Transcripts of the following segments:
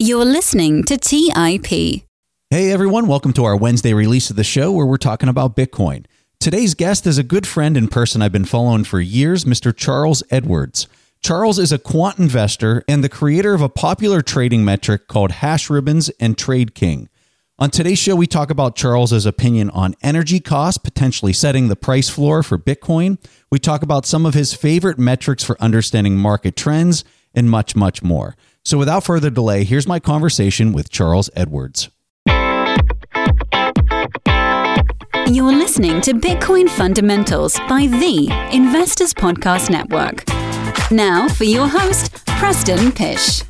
You're listening to TIP. Hey everyone, welcome to our Wednesday release of the show where we're talking about Bitcoin. Today's guest is a good friend and person I've been following for years, Mr. Charles Edwards. Charles is a quant investor and the creator of a popular trading metric called Hash Ribbons and Trade King. On today's show, we talk about Charles's opinion on energy costs, potentially setting the price floor for Bitcoin. We talk about some of his favorite metrics for understanding market trends and much, much more. So without further delay, here's my conversation with Charles Edwards. You're listening to Bitcoin Fundamentals by the Investors Podcast Network. Now for your host, Preston Pysh.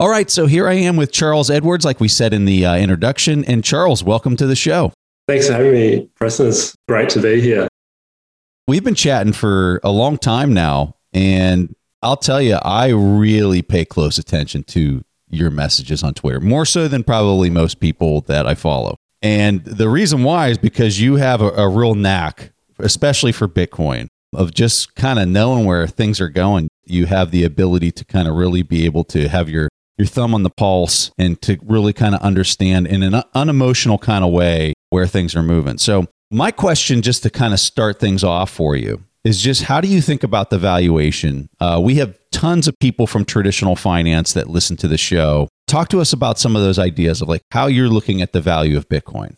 All right, so here I am with Charles Edwards, like we said in the uh, introduction. And Charles, welcome to the show. Thanks for having me, Preston. It's great to be here. We've been chatting for a long time now, and I'll tell you, I really pay close attention to your messages on Twitter, more so than probably most people that I follow. And the reason why is because you have a, a real knack, especially for Bitcoin, of just kind of knowing where things are going. You have the ability to kind of really be able to have your your thumb on the pulse and to really kind of understand in an unemotional kind of way where things are moving. So, my question, just to kind of start things off for you, is just how do you think about the valuation? Uh, we have tons of people from traditional finance that listen to the show. Talk to us about some of those ideas of like how you're looking at the value of Bitcoin.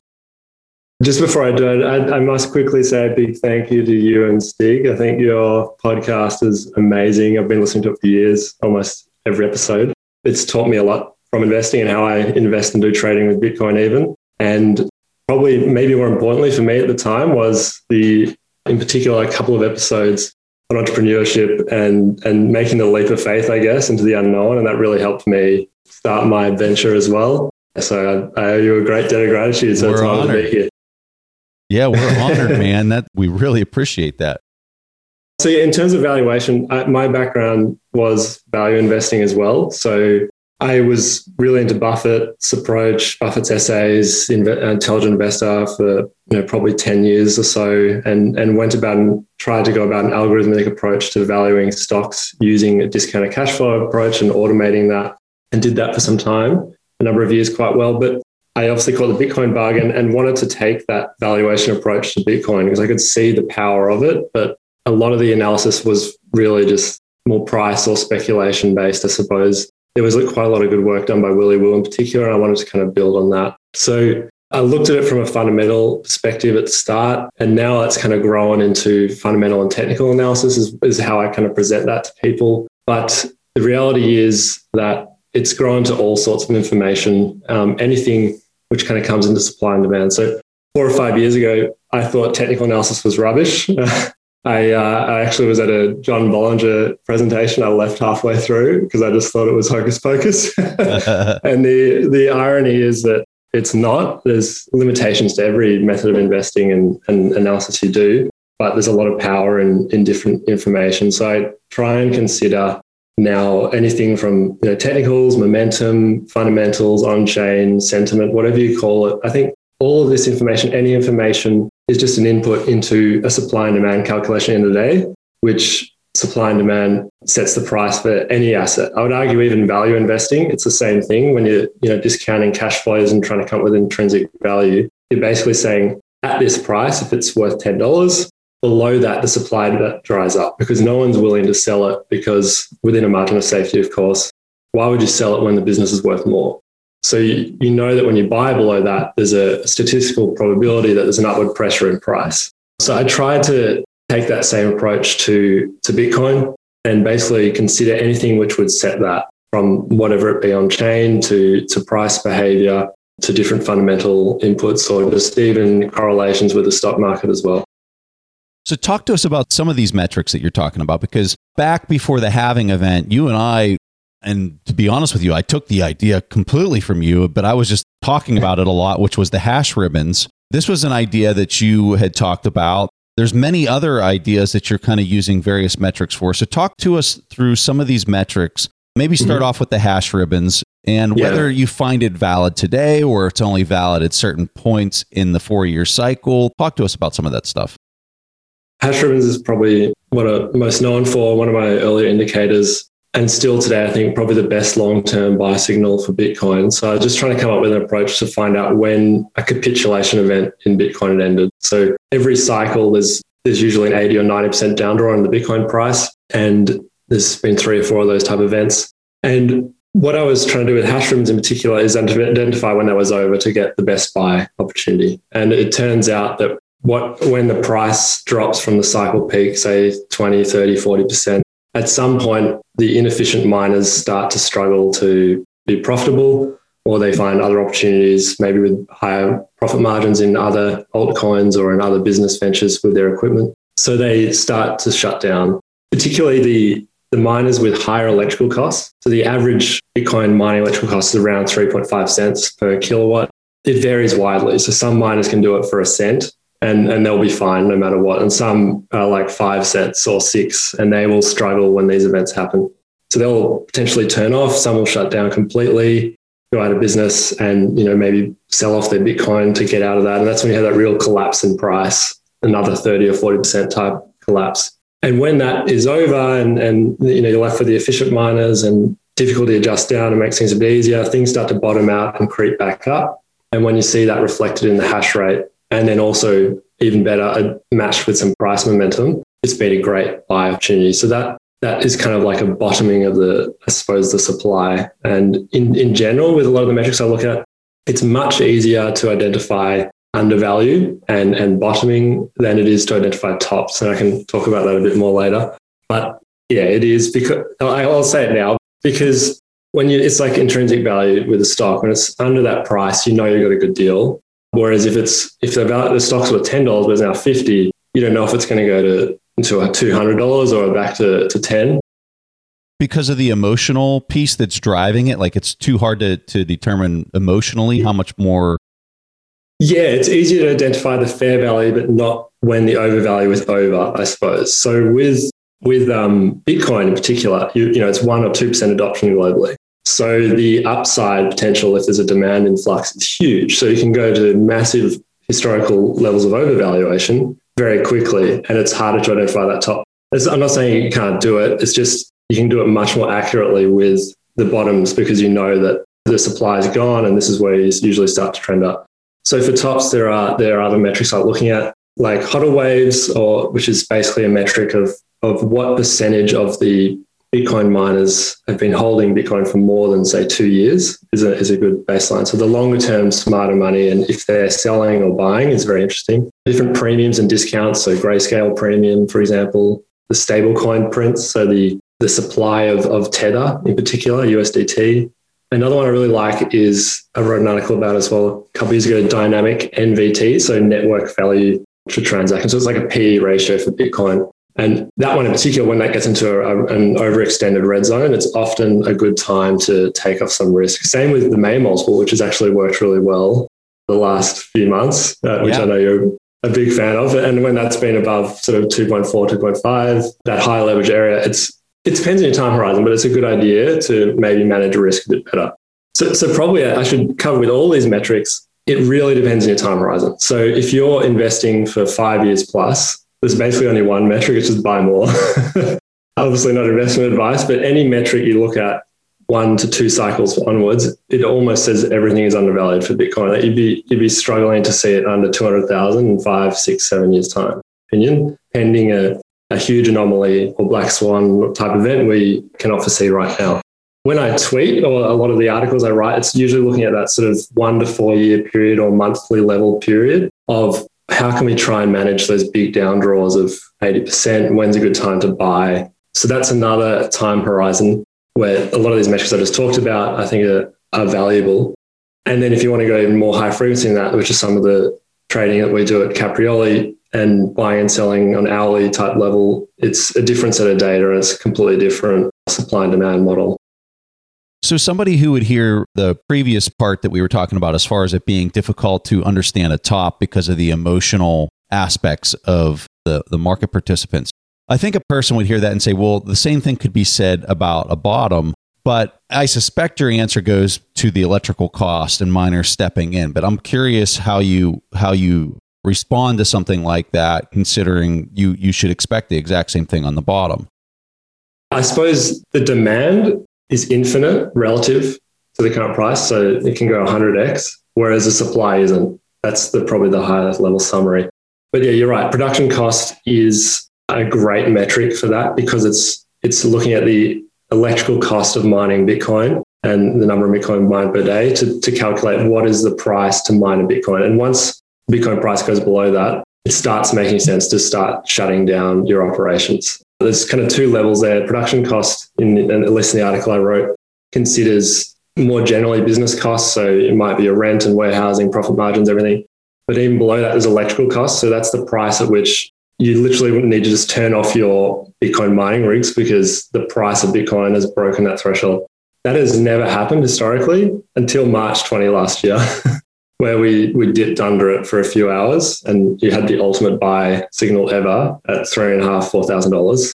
Just before I do it, I, I, must quickly say a big thank you to you and Stig. I think your podcast is amazing. I've been listening to it for years, almost every episode it's taught me a lot from investing and how I invest and do trading with Bitcoin even. And probably maybe more importantly for me at the time was the in particular a couple of episodes on entrepreneurship and and making the leap of faith, I guess, into the unknown. And that really helped me start my adventure as well. So I, I owe you a great debt of gratitude. So we're it's honored to be here. Yeah, we're honored, man. That we really appreciate that. So, in terms of valuation, I, my background was value investing as well. So, I was really into Buffett's approach, Buffett's essays, uh, intelligent investor for you know probably ten years or so, and and went about and tried to go about an algorithmic approach to valuing stocks using a discounted cash flow approach and automating that, and did that for some time, a number of years quite well. But I obviously caught the Bitcoin bargain and wanted to take that valuation approach to Bitcoin because I could see the power of it, but a lot of the analysis was really just more price or speculation based, I suppose. There was quite a lot of good work done by Willy Woo in particular, and I wanted to kind of build on that. So I looked at it from a fundamental perspective at the start, and now it's kind of grown into fundamental and technical analysis, is, is how I kind of present that to people. But the reality is that it's grown to all sorts of information, um, anything which kind of comes into supply and demand. So four or five years ago, I thought technical analysis was rubbish. I, uh, I actually was at a John Bollinger presentation. I left halfway through because I just thought it was hocus pocus. and the the irony is that it's not. There's limitations to every method of investing and, and analysis you do, but there's a lot of power in, in different information. So I try and consider now anything from you know, technicals, momentum, fundamentals, on chain, sentiment, whatever you call it. I think all of this information, any information is just an input into a supply and demand calculation in the day, which supply and demand sets the price for any asset. I would argue even value investing, it's the same thing. When you're you know, discounting cash flows and trying to come up with intrinsic value, you're basically saying at this price, if it's worth $10, below that, the supply dries up because no one's willing to sell it because within a margin of safety, of course, why would you sell it when the business is worth more? So you, you know that when you buy below that, there's a statistical probability that there's an upward pressure in price. So I tried to take that same approach to, to Bitcoin and basically consider anything which would set that from whatever it be on chain to, to price behavior to different fundamental inputs or just even correlations with the stock market as well. So, talk to us about some of these metrics that you're talking about because back before the halving event, you and I and to be honest with you, I took the idea completely from you, but I was just talking about it a lot, which was the hash ribbons. This was an idea that you had talked about. There's many other ideas that you're kind of using various metrics for. So talk to us through some of these metrics maybe start mm-hmm. off with the hash ribbons and yeah. whether you find it valid today or it's only valid at certain points in the four year cycle. Talk to us about some of that stuff. Hash ribbons is probably what I'm most known for, one of my earlier indicators. And still today, I think probably the best long term buy signal for Bitcoin. So I was just trying to come up with an approach to find out when a capitulation event in Bitcoin had ended. So every cycle, there's there's usually an 80 or 90% down draw on the Bitcoin price. And there's been three or four of those type of events. And what I was trying to do with hash ribbons in particular is identify when that was over to get the best buy opportunity. And it turns out that what when the price drops from the cycle peak, say 20, 30, 40%, at some point the inefficient miners start to struggle to be profitable or they find other opportunities, maybe with higher profit margins in other altcoins or in other business ventures with their equipment. So they start to shut down, particularly the the miners with higher electrical costs. So the average Bitcoin mining electrical cost is around 3.5 cents per kilowatt. It varies widely. So some miners can do it for a cent and, and they'll be fine no matter what. And some are like five cents or six and they will struggle when these events happen. So they'll potentially turn off, some will shut down completely, go out of business and, you know, maybe sell off their Bitcoin to get out of that. And that's when you have that real collapse in price, another 30 or 40% type collapse. And when that is over and, and you know, you're left with the efficient miners and difficulty adjust down and makes things a bit easier, things start to bottom out and creep back up. And when you see that reflected in the hash rate, and then also even better, matched with some price momentum, it's been a great buy opportunity. So that that is kind of like a bottoming of the, I suppose, the supply. And in, in general, with a lot of the metrics I look at, it's much easier to identify undervalue and, and bottoming than it is to identify tops. And I can talk about that a bit more later. But yeah, it is because I'll say it now because when you, it's like intrinsic value with a stock, when it's under that price, you know you've got a good deal. Whereas if it's, if the, value, the stocks were $10, but it's now 50, you don't know if it's going to go to, into a $200 or back to, to 10 because of the emotional piece that's driving it like it's too hard to, to determine emotionally how much more yeah, it's easier to identify the fair value, but not when the overvalue is over, I suppose. So with with um, Bitcoin in particular, you, you know, it's one or two percent adoption globally. So the upside potential, if there's a demand influx, is huge. So you can go to massive historical levels of overvaluation very quickly, and it's harder to identify that top. I'm not saying you can't do it. It's just you can do it much more accurately with the bottoms because you know that the supply is gone, and this is where you usually start to trend up. So for tops, there are there are other metrics like looking at like HODL waves, or which is basically a metric of of what percentage of the Bitcoin miners have been holding Bitcoin for more than say two years is a, is a good baseline. So the longer term smarter money and if they're selling or buying is very interesting. Different premiums and discounts. So grayscale premium, for example, the stablecoin prints. So the the supply of, of Tether in particular, USDT, Another one I really like is I wrote an article about as well a couple years ago, dynamic NVT, so network value for transaction. So it's like a PE ratio for Bitcoin. And that one in particular, when that gets into a, an overextended red zone, it's often a good time to take off some risk. Same with the Mayer multiple, which has actually worked really well the last few months, uh, which yeah. I know you're a big fan of. And when that's been above sort of 2.4, 2.5, that high leverage area, it's it depends on your time horizon, but it's a good idea to maybe manage risk a bit better. So, so probably I should cover with all these metrics. It really depends on your time horizon. So if you're investing for five years plus, there's basically only one metric, it's just buy more. Obviously not investment advice, but any metric you look at one to two cycles onwards, it almost says everything is undervalued for Bitcoin. You'd be you'd be struggling to see it under 200,000 in five, six, seven years time. Opinion, pending a a huge anomaly or black swan type event we can often see right now. When I tweet or a lot of the articles I write, it's usually looking at that sort of one to four year period or monthly level period of how can we try and manage those big down draws of 80%? When's a good time to buy? So that's another time horizon where a lot of these metrics I just talked about, I think are, are valuable. And then if you want to go even more high frequency than that, which is some of the trading that we do at Capriole, and buying and selling on hourly type level, it's a different set of data it's a completely different supply and demand model. So, somebody who would hear the previous part that we were talking about, as far as it being difficult to understand a top because of the emotional aspects of the, the market participants, I think a person would hear that and say, well, the same thing could be said about a bottom But I suspect your answer goes to the electrical cost and miners stepping in. But I'm curious how you how you respond to something like that, considering you you should expect the exact same thing on the bottom. I suppose the demand is infinite relative to the current price, so it can go 100x, whereas the supply isn't. That's the probably the highest level summary. But yeah, you're right. Production cost is a great metric for that because it's it's looking at the electrical cost of mining Bitcoin and the number of Bitcoin mined per day to, to calculate what is the price to mine a Bitcoin. And once Bitcoin price goes below that, it starts making sense to start shutting down your operations. There's kind of two levels there. Production cost, in, at least in the article I wrote, considers more generally business costs. So it might be a rent and warehousing, profit margins, everything. But even below that, there's electrical costs. So that's the price at which you literally would need to just turn off your Bitcoin mining rigs because the price of Bitcoin has broken that threshold. That has never happened historically until March 20 last year, where we, we dipped under it for a few hours and you had the ultimate buy signal ever at three and a half, four thousand dollars.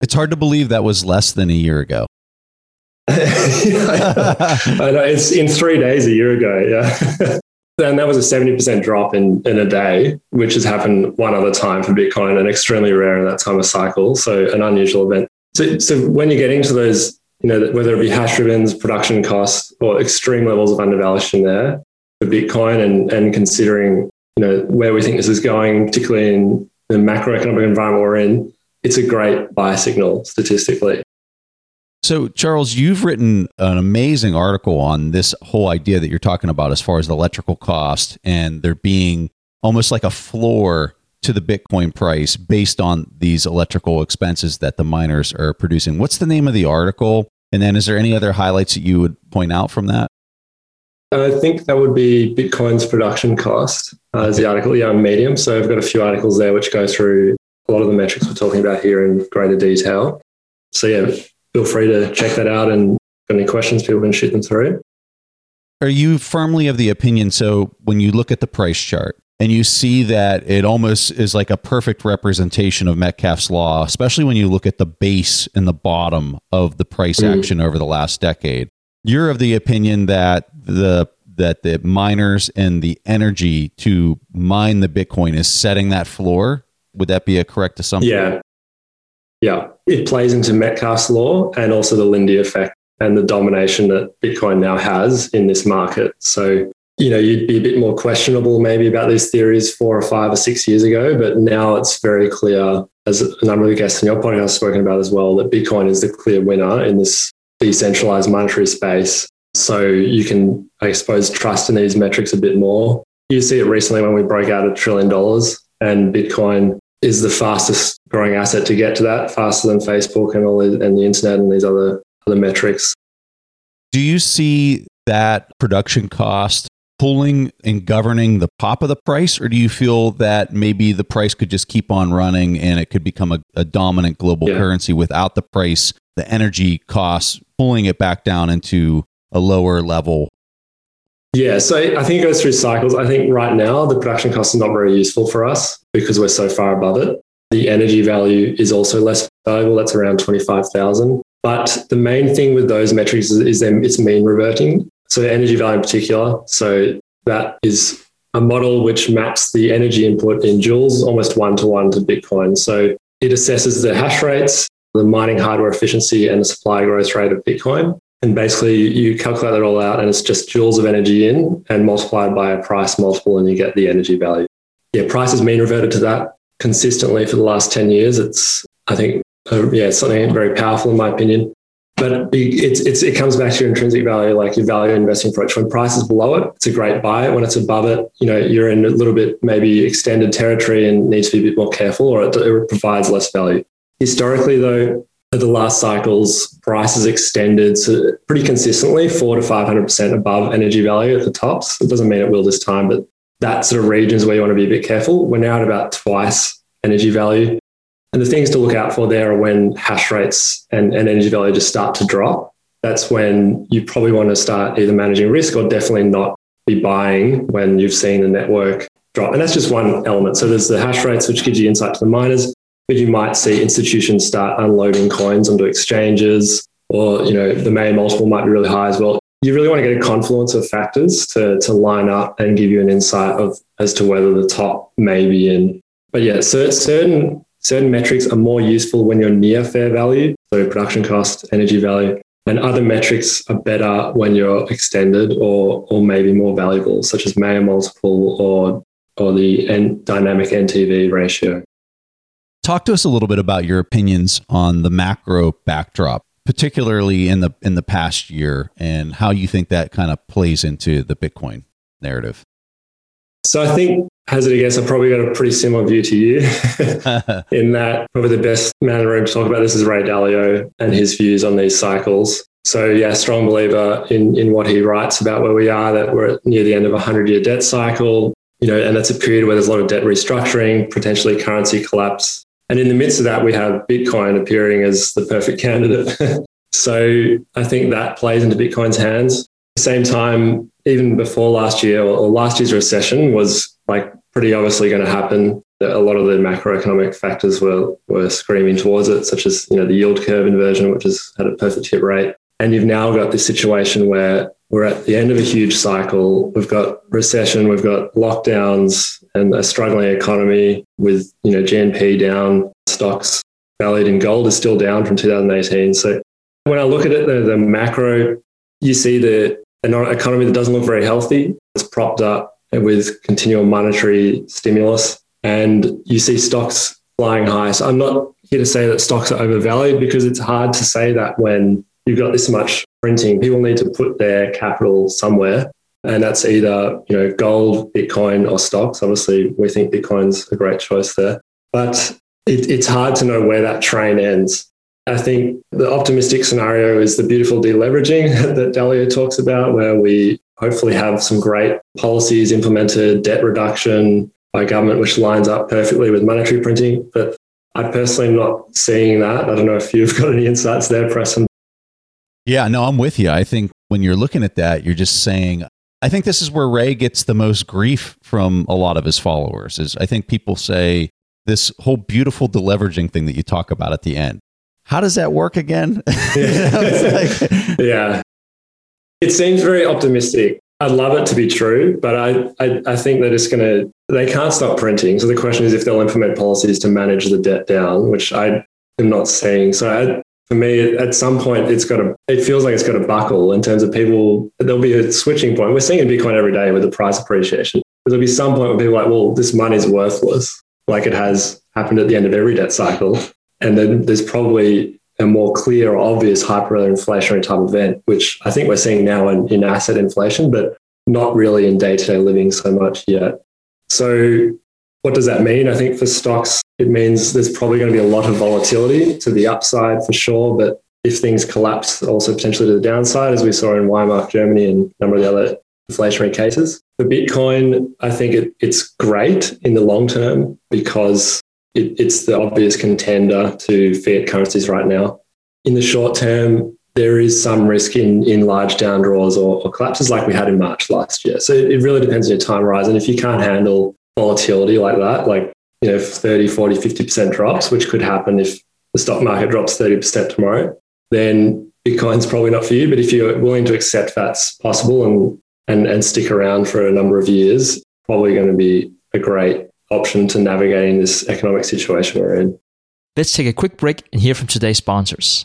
It's hard to believe that was less than a year ago. I know it's in three days a year ago. Yeah. And that was a 70% drop in, in a day, which has happened one other time for Bitcoin and extremely rare in that time of cycle. So an unusual event. So, so when you're getting to those, you know, whether it be hash ribbons, production costs, or extreme levels of undervaluation there for Bitcoin and, and considering, you know, where we think this is going, particularly in the macroeconomic environment we're in, it's a great buy signal statistically. So, Charles, you've written an amazing article on this whole idea that you're talking about as far as the electrical cost and there being almost like a floor to the Bitcoin price based on these electrical expenses that the miners are producing. What's the name of the article? And then, is there any other highlights that you would point out from that? I think that would be Bitcoin's production cost uh, as the article, yeah, on Medium. So I've got a few articles there which go through a lot of the metrics we're talking about here in greater detail. So yeah, feel free to check that out and any questions, people can shoot them through. Are you firmly of the opinion? So when you look at the price chart and you see that it almost is like a perfect representation of Metcalfe's law, especially when you look at the base and the bottom of the price mm. action over the last decade, you're of the opinion that the that the miners and the energy to mine the Bitcoin is setting that floor. Would that be a correct assumption? Yeah, yeah, it plays into Metcalfe's law and also the Lindy effect and the domination that Bitcoin now has in this market. So, you know, you'd be a bit more questionable maybe about these theories four or five or six years ago, but now it's very clear, as a number of the guests in your podcast have spoken about as well, that Bitcoin is the clear winner in this decentralized monetary space. So you can, I suppose, trust in these metrics a bit more. You see it recently when we broke out a trillion dollars and Bitcoin is the fastest growing asset to get to that, faster than Facebook and all the, and the internet and these other other metrics. Do you see that production cost pulling and governing the pop of the price, or do you feel that maybe the price could just keep on running and it could become a, a dominant global yeah. currency without the price, the energy costs pulling it back down into a lower level yeah, so I think it goes through cycles. I think right now the production cost is not very useful for us because we're so far above it. The energy value is also less valuable. That's around 25,000. But the main thing with those metrics is, is it's mean reverting. So the energy value in particular. So that is a model which maps the energy input in joules almost one to one to Bitcoin. So it assesses the hash rates, the mining hardware efficiency, and the supply growth rate of Bitcoin. And basically, you calculate that all out, and it's just joules of energy in and multiplied by a price multiple, and you get the energy value. Yeah, price has mean reverted to that consistently for the last 10 years. It's, I think, uh, yeah, something very powerful in my opinion. But it's, it's, it comes back to your intrinsic value, like your value investing approach. When price is below it, it's a great buy. When it's above it, you know, you're in a little bit maybe extended territory and needs to be a bit more careful, or it, it provides less value. Historically, though, the last cycles, prices extended pretty consistently, four to 500% above energy value at the tops. It doesn't mean it will this time, but that sort of region is where you want to be a bit careful. We're now at about twice energy value. And the things to look out for there are when hash rates and, and energy value just start to drop. That's when you probably want to start either managing risk or definitely not be buying when you've seen the network drop. And that's just one element. So there's the hash rates, which gives you insight to the miners but you might see institutions start unloading coins onto exchanges or you know the Mayer multiple might be really high as well. You really want to get a confluence of factors to to line up and give you an insight of as to whether the top may be in. But yeah, certain certain metrics are more useful when you're near fair value, so production cost, energy value, and other metrics are better when you're extended or or maybe more valuable, such as Mayer multiple or or the N- dynamic NTV ratio. Talk to us a little bit about your opinions on the macro backdrop, particularly in the in the past year, and how you think that kind of plays into the Bitcoin narrative. So I think hazard a guess, I've probably got a pretty similar view to you in that probably the best man in the room to talk about this is Ray Dalio and his views on these cycles. So yeah, strong believer in in what he writes about where we are, that we're near the end of a hundred year debt cycle, you know, and that's a period where there's a lot of debt restructuring, potentially currency collapse, and in the midst of that, we have Bitcoin appearing as the perfect candidate. so I think that plays into Bitcoin's hands. At the same time, even before last year or last year's recession was like pretty obviously going to happen. A lot of the macroeconomic factors were were screaming towards it, such as you know the yield curve inversion, which has had a perfect hit rate. And you've now got this situation where we're at the end of a huge cycle. We've got recession, we've got lockdowns, and a struggling economy with you know GNP down, stocks valued in gold is still down from 2018. So when I look at it, the, the macro, you see the an economy that doesn't look very healthy. It's propped up with continual monetary stimulus, and you see stocks flying high. So I'm not here to say that stocks are overvalued because it's hard to say that when you've got this much printing. People need to put their capital somewhere. And that's either, you know, gold, Bitcoin, or stocks. Obviously, we think Bitcoin's a great choice there. But it, it's hard to know where that train ends. I think the optimistic scenario is the beautiful deleveraging that Dalio talks about, where we hopefully have some great policies implemented, debt reduction by government, which lines up perfectly with monetary printing. But I personally am not seeing that. I don't know if you've got any insights there, Preston. Yeah, no, I'm with you. I think when you're looking at that, you're just saying, I think this is where Ray gets the most grief from a lot of his followers. Is I think people say this whole beautiful deleveraging thing that you talk about at the end. How does that work again? like, yeah, it seems very optimistic. I'd love it to be true, but I, I, I think that it's going to, they can't stop printing. So the question is if they'll implement policies to manage the debt down, which I am not seeing. So I, for me, at some point, it's got to, it feels like it's got to buckle in terms of people, there'll be a switching point. We're seeing in Bitcoin every day with the price appreciation. There'll be some point where people are like, well, this money's worthless, like it has happened at the end of every debt cycle. And then there's probably a more clear obvious hyperinflationary type event, which I think we're seeing now in, in asset inflation, but not really in day to day living so much yet. So what does that mean? I think for stocks, it means there's probably going to be a lot of volatility to the upside for sure. But if things collapse, also potentially to the downside, as we saw in Weimar, Germany, and a number of the other inflationary cases. For Bitcoin, I think it, it's great in the long term because it, it's the obvious contender to fiat currencies right now. In the short term, there is some risk in, in large down draws or, or collapses like we had in March last year. So it really depends on your time horizon. If you can't handle volatility like that, like, you know, 30, 40, 50% drops, which could happen if the stock market drops 30% tomorrow, then Bitcoin's probably not for you. But if you're willing to accept that's possible and, and, and stick around for a number of years, probably going to be a great option to navigating this economic situation we're in. Let's take a quick break and hear from today's sponsors.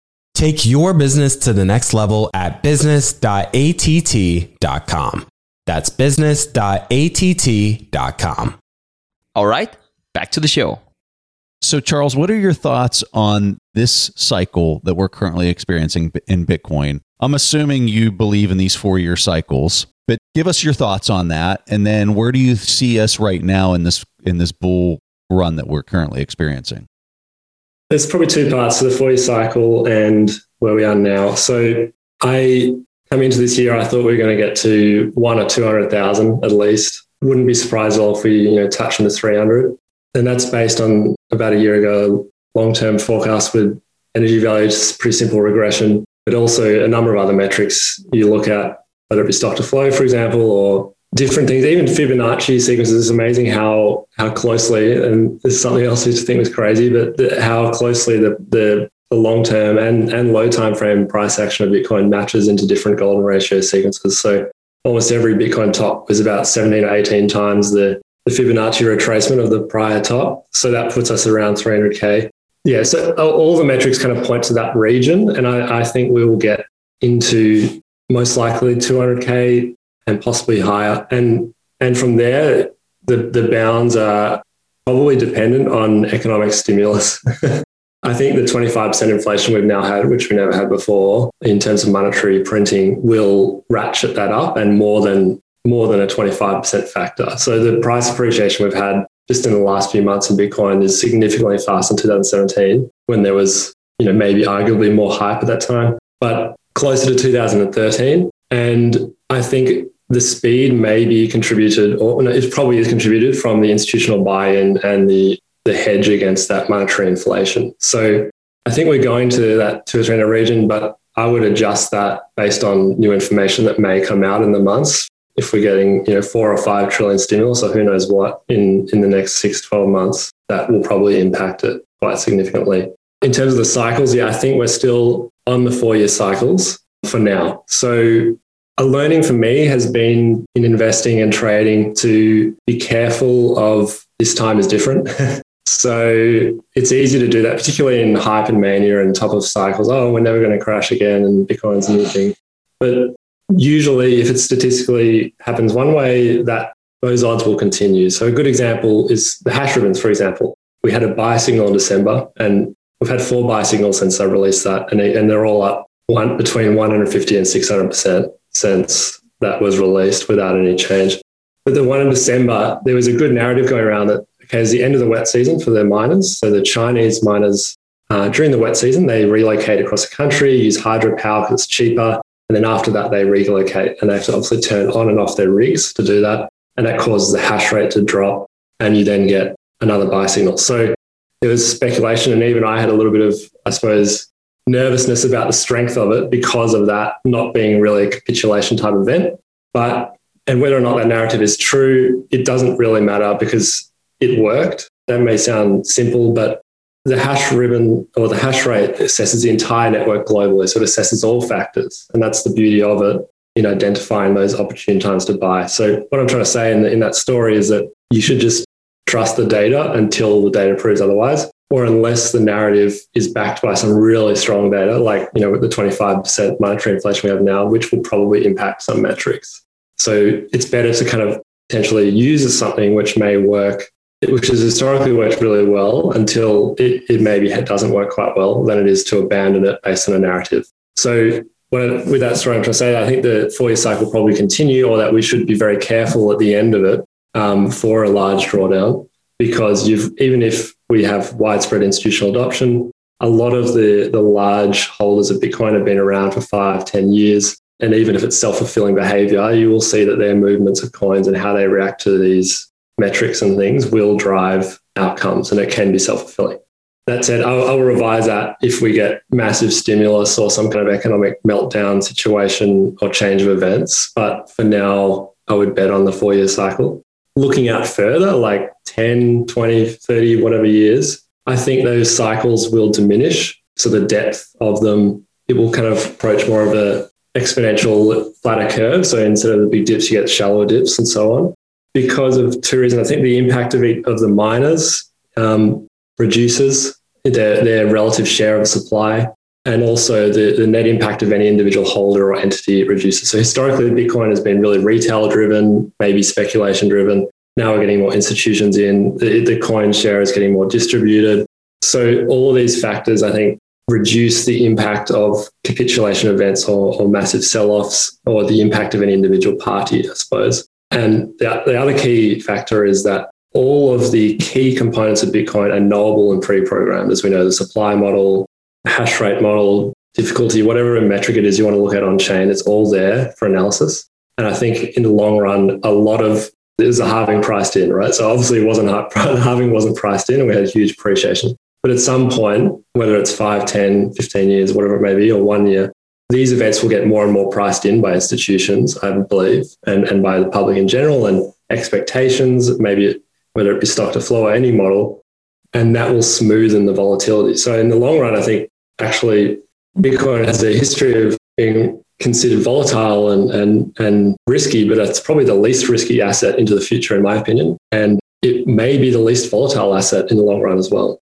Take your business to the next level at business.att.com. That's business.att.com. All right, back to the show. So, Charles, what are your thoughts on this cycle that we're currently experiencing in Bitcoin? I'm assuming you believe in these four year cycles, but give us your thoughts on that. And then where do you see us right now in this in this bull run that we're currently experiencing? There's probably two parts to the four year cycle and where we are now. So I coming into this year, I thought we were going to get to one or two hundred thousand at least. Wouldn't be surprised at all if we, you know, touch on the three hundred. And that's based on about a year ago long term forecast with energy values, pretty simple regression, but also a number of other metrics you look at, whether it be stock to flow, for example, or different things. Even Fibonacci sequences is amazing how how closely, and something else I used to think was crazy, but the, how closely the the, the long term and and low time frame price action of Bitcoin matches into different golden ratio sequences. So almost every Bitcoin top was about 17 or 18 times the the Fibonacci retracement of the prior top. So that puts us around 300K. Yeah, so all the metrics kind of point to that region. And I, I think we will get into most likely 200K and possibly higher. And, and from there, the, the bounds are probably dependent on economic stimulus. I think the 25% inflation we've now had, which we never had before in terms of monetary printing, will ratchet that up and more than more than a 25% factor. So the price appreciation we've had just in the last few months in Bitcoin is significantly faster than 2017 when there was, you know, maybe arguably more hype at that time, but closer to 2013. And I think the speed may be contributed, or no, it probably is contributed from the institutional buy-in and the the hedge against that monetary inflation. So I think we're going to that two or three region, but I would adjust that based on new information that may come out in the months. If we're getting you know four or five trillion stimulus or who knows what in in the next six 12 months that will probably impact it quite significantly. In terms of the cycles yeah i think we're still on the four year cycles for now. So a learning for me has been in investing and trading to be careful of this time is different so it's easy to do that particularly in hype and mania and top of cycles oh we're never going to crash again and bitcoin's a new thing but usually if it statistically happens one way, that those odds will continue. So a good example is the hash ribbons, for example. We had a buy signal in December and we've had four buy signals since I released that. And, and they're all up one, between 150 and 600% since that was released without any change. But the one in December, there was a good narrative going around that, okay, it's the end of the wet season for the miners. So the Chinese miners, uh, during the wet season, they relocate across the country, use hydropower because it's cheaper. And then after that, they relocate and they have to obviously turn on and off their rigs to do that. And that causes the hash rate to drop. And you then get another buy signal. So there was speculation. And even I had a little bit of, I suppose, nervousness about the strength of it because of that not being really a capitulation type event. But, and whether or not that narrative is true, it doesn't really matter because it worked. That may sound simple, but the hash ribbon or the hash rate assesses the entire network globally. So it assesses all factors. And that's the beauty of it in identifying those opportune times to buy. So what I'm trying to say in, the, in that story is that you should just trust the data until the data proves otherwise, or unless the narrative is backed by some really strong data, like, you know, the 25% monetary inflation we have now, which will probably impact some metrics. So it's better to kind of potentially use something which may work which has historically worked really well until it, it maybe doesn't work quite well, than it is to abandon it based on a narrative. So Well, with that story, I'm trying to say I think the four year cycle will probably continue, or that we should be very careful at the end of it um, for a large drawdown, because you've even if we have widespread institutional adoption, a lot of the the large holders of Bitcoin have been around for five, ten years. And even if it's self fulfilling behavior, you will see that their movements of coins and how they react to these metrics and things will drive outcomes, and it can be self fulfilling. That said, I'll, I'll, revise that if we get massive stimulus or some kind of economic meltdown situation or change of events. But for now, I would bet on the four year cycle. Looking out further, like 10, 20, 30, whatever years, I think those cycles will diminish. So the depth of them, it will kind of approach more of a exponential flatter curve. So instead of the big dips, you get shallower dips and so on. Because of two reasons, I think the impact of, it, of the miners um, reduces their, their relative share of supply. And also the, the net impact of any individual holder or entity reduces. So historically, Bitcoin has been really retail driven, maybe speculation driven. Now we're getting more institutions in. The, the coin share is getting more distributed. So all of these factors, I think, reduce the impact of capitulation events or, or massive sell-offs or the impact of any individual party, I suppose. And the, the other key factor is that all of the key components of Bitcoin are knowable and pre-programmed. As we know, the supply model, hash rate model, difficulty, whatever metric it is you want to look at on chain, it's all there for analysis. And I think in the long run, a lot of there's a halving priced in, right? So obviously it wasn't halving wasn't priced in and we had huge appreciation. But at some point, whether it's 5, 10, 15 years, whatever it may be, or one year, these events will get more and more priced in by institutions, I believe, and, and by the public in general, and expectations, maybe whether it be stock to flow or any model, and that will smoothen the volatility. So in the long run, I think actually Bitcoin has a history of being considered volatile and, and, and risky, but it's probably the least risky asset into the future, in my opinion. And it may be the least volatile asset in the long run as well.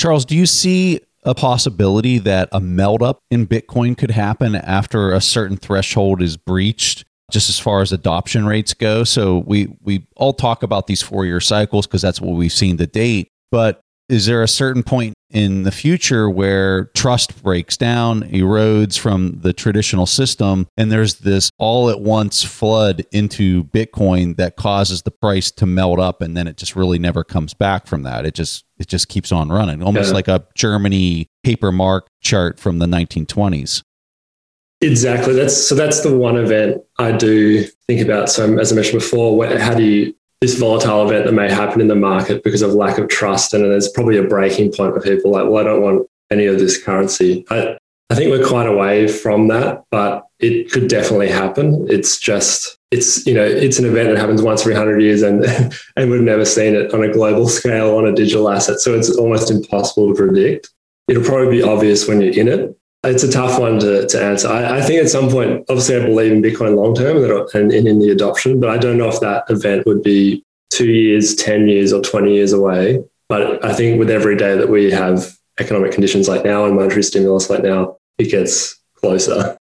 Charles, do you see a possibility that a melt up in Bitcoin could happen after a certain threshold is breached? Just as far as adoption rates go. So we we all talk about these four year cycles because that's what we've seen to date. But is there a certain point in the future where trust breaks down, erodes from the traditional system, and there's this all at once flood into Bitcoin that causes the price to melt up, and then it just really never comes back from that. It just it just keeps on running, almost yeah. like a Germany paper mark chart from the 1920s. Exactly. That's so. That's the one event I do think about. So, as I mentioned before, how do you this volatile event that may happen in the market because of lack of trust. And there's probably a breaking point for people like, well, I don't want any of this currency. I, I think we're quite away from that, but it could definitely happen. It's just, it's, you know, it's an event that happens once every 100 years and, and we've never seen it on a global scale on a digital asset. So it's almost impossible to predict. It'll probably be obvious when you're in it, it's a tough one to, to answer. I, I, think at some point, obviously, I believe in Bitcoin long term and, and in the adoption, but I don't know if that event would be two years, 10 years, or 20 years away. But I think with every day that we have economic conditions like now and monetary stimulus like now, it gets closer.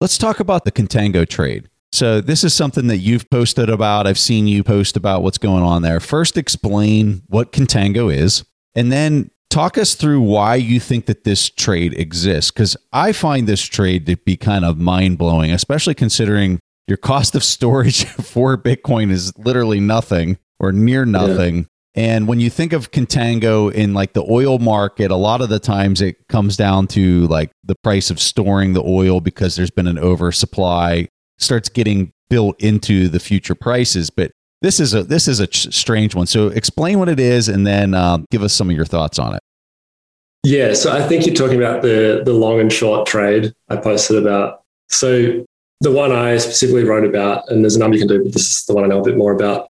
Let's talk about the contango trade. So, this is something that you've posted about. I've seen you post about what's going on there. First, explain what contango is, and then talk us through why you think that this trade exists because i find this trade to be kind of mind-blowing especially considering your cost of storage for bitcoin is literally nothing or near nothing yeah. and when you think of contango in like the oil market a lot of the times it comes down to like the price of storing the oil because there's been an oversupply starts getting built into the future prices but this is a this is a strange one. So explain what it is, and then um, give us some of your thoughts on it. Yeah, so I think you're talking about the the long and short trade I posted about. So the one I specifically wrote about, and there's a number you can do, but this is the one I know a bit more about.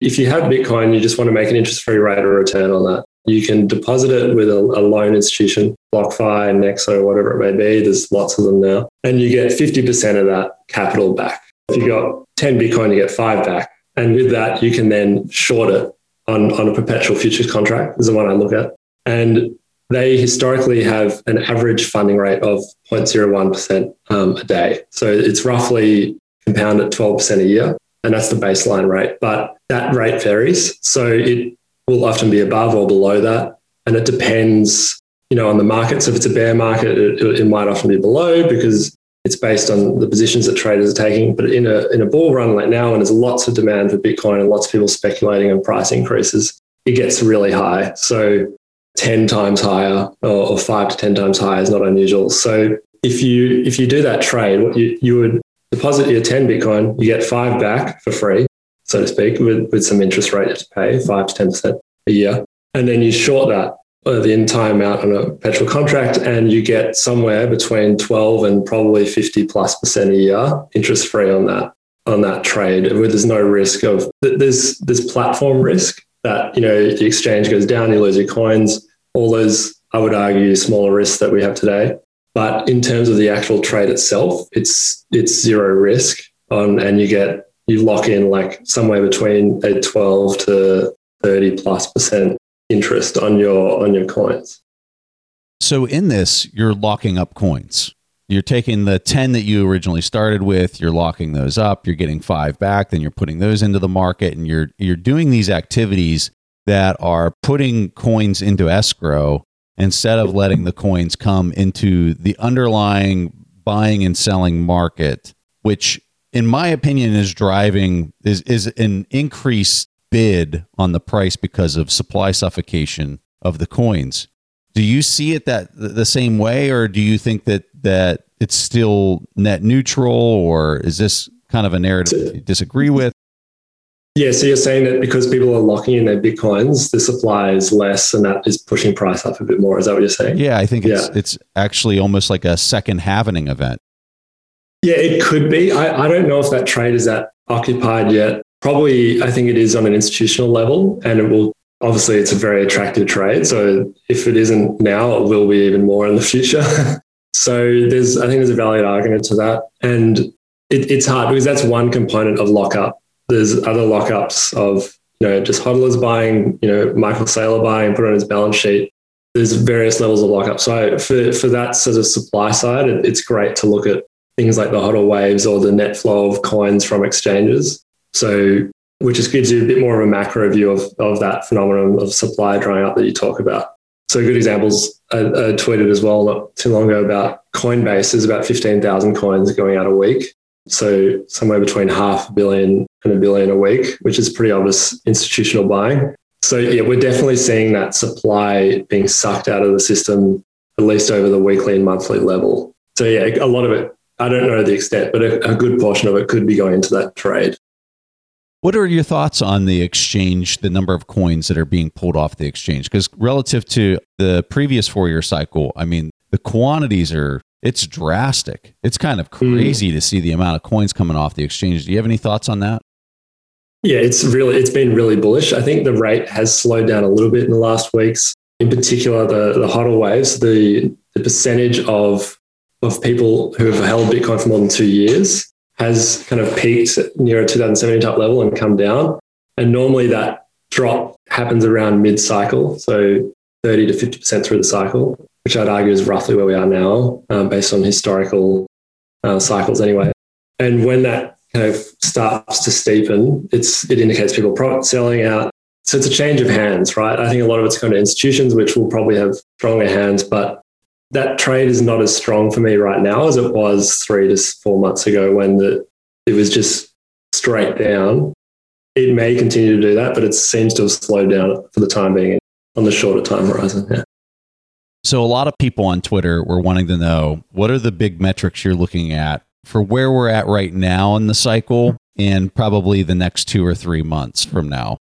If you have Bitcoin, you just want to make an interest-free rate of return on that. You can deposit it with a, a loan institution, BlockFi, Nexo, whatever it may be. There's lots of them now, and you get 50% of that capital back. If you got 10 Bitcoin, you get five back. And with that, you can then short it on, on a perpetual futures contract, is the one I look at. And they historically have an average funding rate of 0.01% um, a day. So it's roughly compound at 12% a year. And that's the baseline rate. But that rate varies. So it will often be above or below that. And it depends you know, on the market. So if it's a bear market, it, it might often be below because it's based on the positions that traders are taking. But in a in a bull run like now, when there's lots of demand for Bitcoin and lots of people speculating on price increases, it gets really high. So 10 times higher or, or five to 10 times higher is not unusual. So if you if you do that trade, what you, you would deposit your 10 Bitcoin, you get five back for free, so to speak, with, with some interest rate to pay, five to 10% a year. And then you short that Uh, the entire amount on a perpetual contract and you get somewhere between 12 and probably 50 plus percent a year interest free on that on that trade where there's no risk of there's there's platform risk that you know the exchange goes down you lose your coins all those i would argue smaller risks that we have today. But in terms of the actual trade itself it's it's zero risk on and you get you lock in like somewhere between a 12 to 30 plus percent interest on your on your coins. So in this, you're locking up coins. You're taking the 10 that you originally started with, you're locking those up, you're getting 5 back, then you're putting those into the market and you're you're doing these activities that are putting coins into escrow instead of letting the coins come into the underlying buying and selling market, which in my opinion is driving is is an increased bid on the price because of supply suffocation of the coins. Do you see it that the same way, or do you think that that it's still net neutral, or is this kind of a narrative you disagree with? Yeah, so you're saying that because people are locking in their bitcoins, the supply is less, and that is pushing price up a bit more. Is that what you're saying? Yeah, I think it's yeah. it's actually almost like a second halvening event. Yeah, it could be. I, I don't know if that trade is that occupied yet. Probably, I think it is on an institutional level, and it will. Obviously, it's a very attractive trade. So if it isn't now, it will be even more in the future. so there's, I think, there's a valid argument to that, and it, it's hard because that's one component of lockup. There's other lockups of you know just hodlers buying, you know Michael Saylor buying, put on his balance sheet. There's various levels of lockup. So for for that sort of supply side, it, it's great to look at things like the hodl waves or the net flow of coins from exchanges so, which just gives you a bit more of a macro view of, of that phenomenon of supply drying up that you talk about. So, good examples I, I tweeted as well not too long ago about Coinbase. There's about 15,000 coins going out a week. So, somewhere between half a billion and a billion a week, which is pretty obvious institutional buying. So, yeah, we're definitely seeing that supply being sucked out of the system, at least over the weekly and monthly level. So, yeah, a lot of it, I don't know the extent, but a, a good portion of it could be going into that trade. What are your thoughts on the exchange, the number of coins that are being pulled off the exchange? Because relative to the previous four year cycle, I mean, the quantities are, it's drastic. It's kind of hmm. crazy mm. to see the amount of coins coming off the exchange. Do you have any thoughts on that? Yeah, it's really, it's been really bullish. I think the rate has slowed down a little bit in the last weeks. In particular, the, the hodl waves, the, the percentage of, of people who have held Bitcoin for more than two years has kind of peaked near a 2017 top level and come down. And normally that drop happens around mid cycle, so 30 to 50% through the cycle, which I'd argue is roughly where we are now, um, based on historical uh, cycles anyway. And when that kind of starts to steepen, it's it indicates people selling out. So it's a change of hands, right? I think a lot of it's kind of institutions, which will probably have stronger hands, but that trade is not as strong for me right now as it was three to four months ago when the, it was just straight down. It may continue to do that, but it seems to have slowed down for the time being on the shorter time horizon. Yeah. So a lot of people on Twitter were wanting to know what are the big metrics you're looking at for where we're at right now in the cycle and probably the next two or three months from now.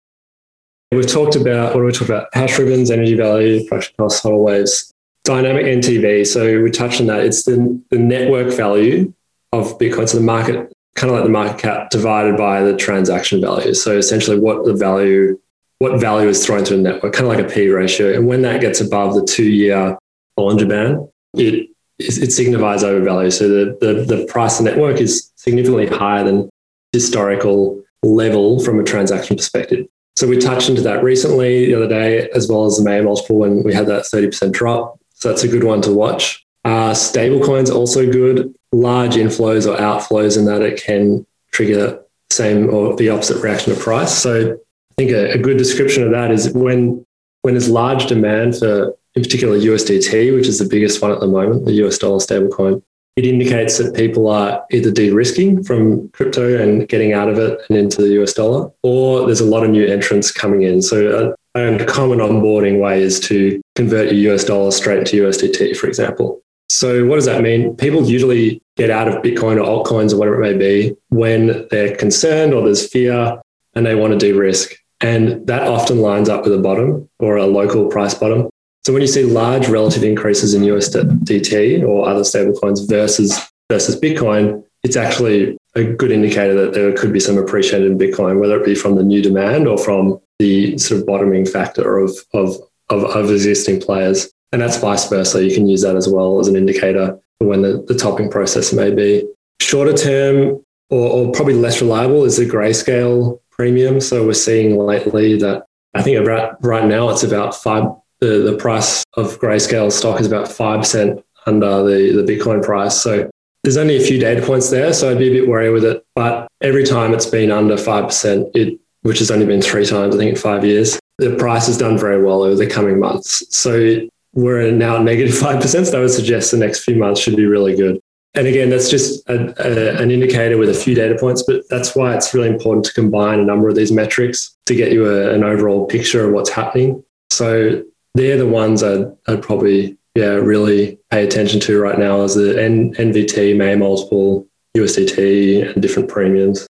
We've talked about what do we talk about? Hash ribbons, energy value, production costs, hodl waves. Dynamic NVT. So we touched on that. It's the, the network value of Bitcoin. So the market, kind of like the market cap divided by the transaction value. So essentially what the value, what value is thrown to the network, kind of like a P ratio. And when that gets above the two year Bollinger Band, it, it signifies overvalue. So the, the, the price of the network is significantly higher than historical level from a transaction perspective. So we touched into that recently the other day, as well as the Mayer multiple when we had that 30% drop. So that's a good one to watch. Uh, stable coins also good. Large inflows or outflows in that it can trigger same or the opposite reaction of price. So I think a, a good description of that is when when there's large demand for in particular USDT, which is the biggest one at the moment, the US dollar stablecoin, it indicates that people are either de-risking from crypto and getting out of it and into the US dollar, or there's a lot of new entrants coming in. So a, a common onboarding way is to convert your US dollar straight to USDT, for example. So what does that mean? People usually get out of Bitcoin or altcoins or whatever it may be when they're concerned or there's fear and they want to de-risk. And that often lines up with a bottom or a local price bottom. So when you see large relative increases in USDT or other stablecoins versus versus Bitcoin, it's actually a good indicator that there could be some appreciation in Bitcoin, whether it be from the new demand or from the sort of bottoming factor of of of, of existing players. And that's vice versa. You can use that as well as an indicator for when the, the topping process may be. Shorter term or, or probably less reliable is the grayscale premium. So we're seeing lately that I think about right now it's about five the, the price of grayscale stock is about 5% under the, the Bitcoin price. So there's only a few data points there. So I'd be a bit wary with it. But every time it's been under 5%, it, which has only been three times, I think, in five years, the price has done very well over the coming months. So we're now at negative 5%. So I would suggest the next few months should be really good. And again, that's just a, a, an indicator with a few data points, but that's why it's really important to combine a number of these metrics to get you a, an overall picture of what's happening. So they're the ones I'd, I'd probably yeah really pay attention to right now as the N, NVT, Mayer multiple, USDT, and different premiums.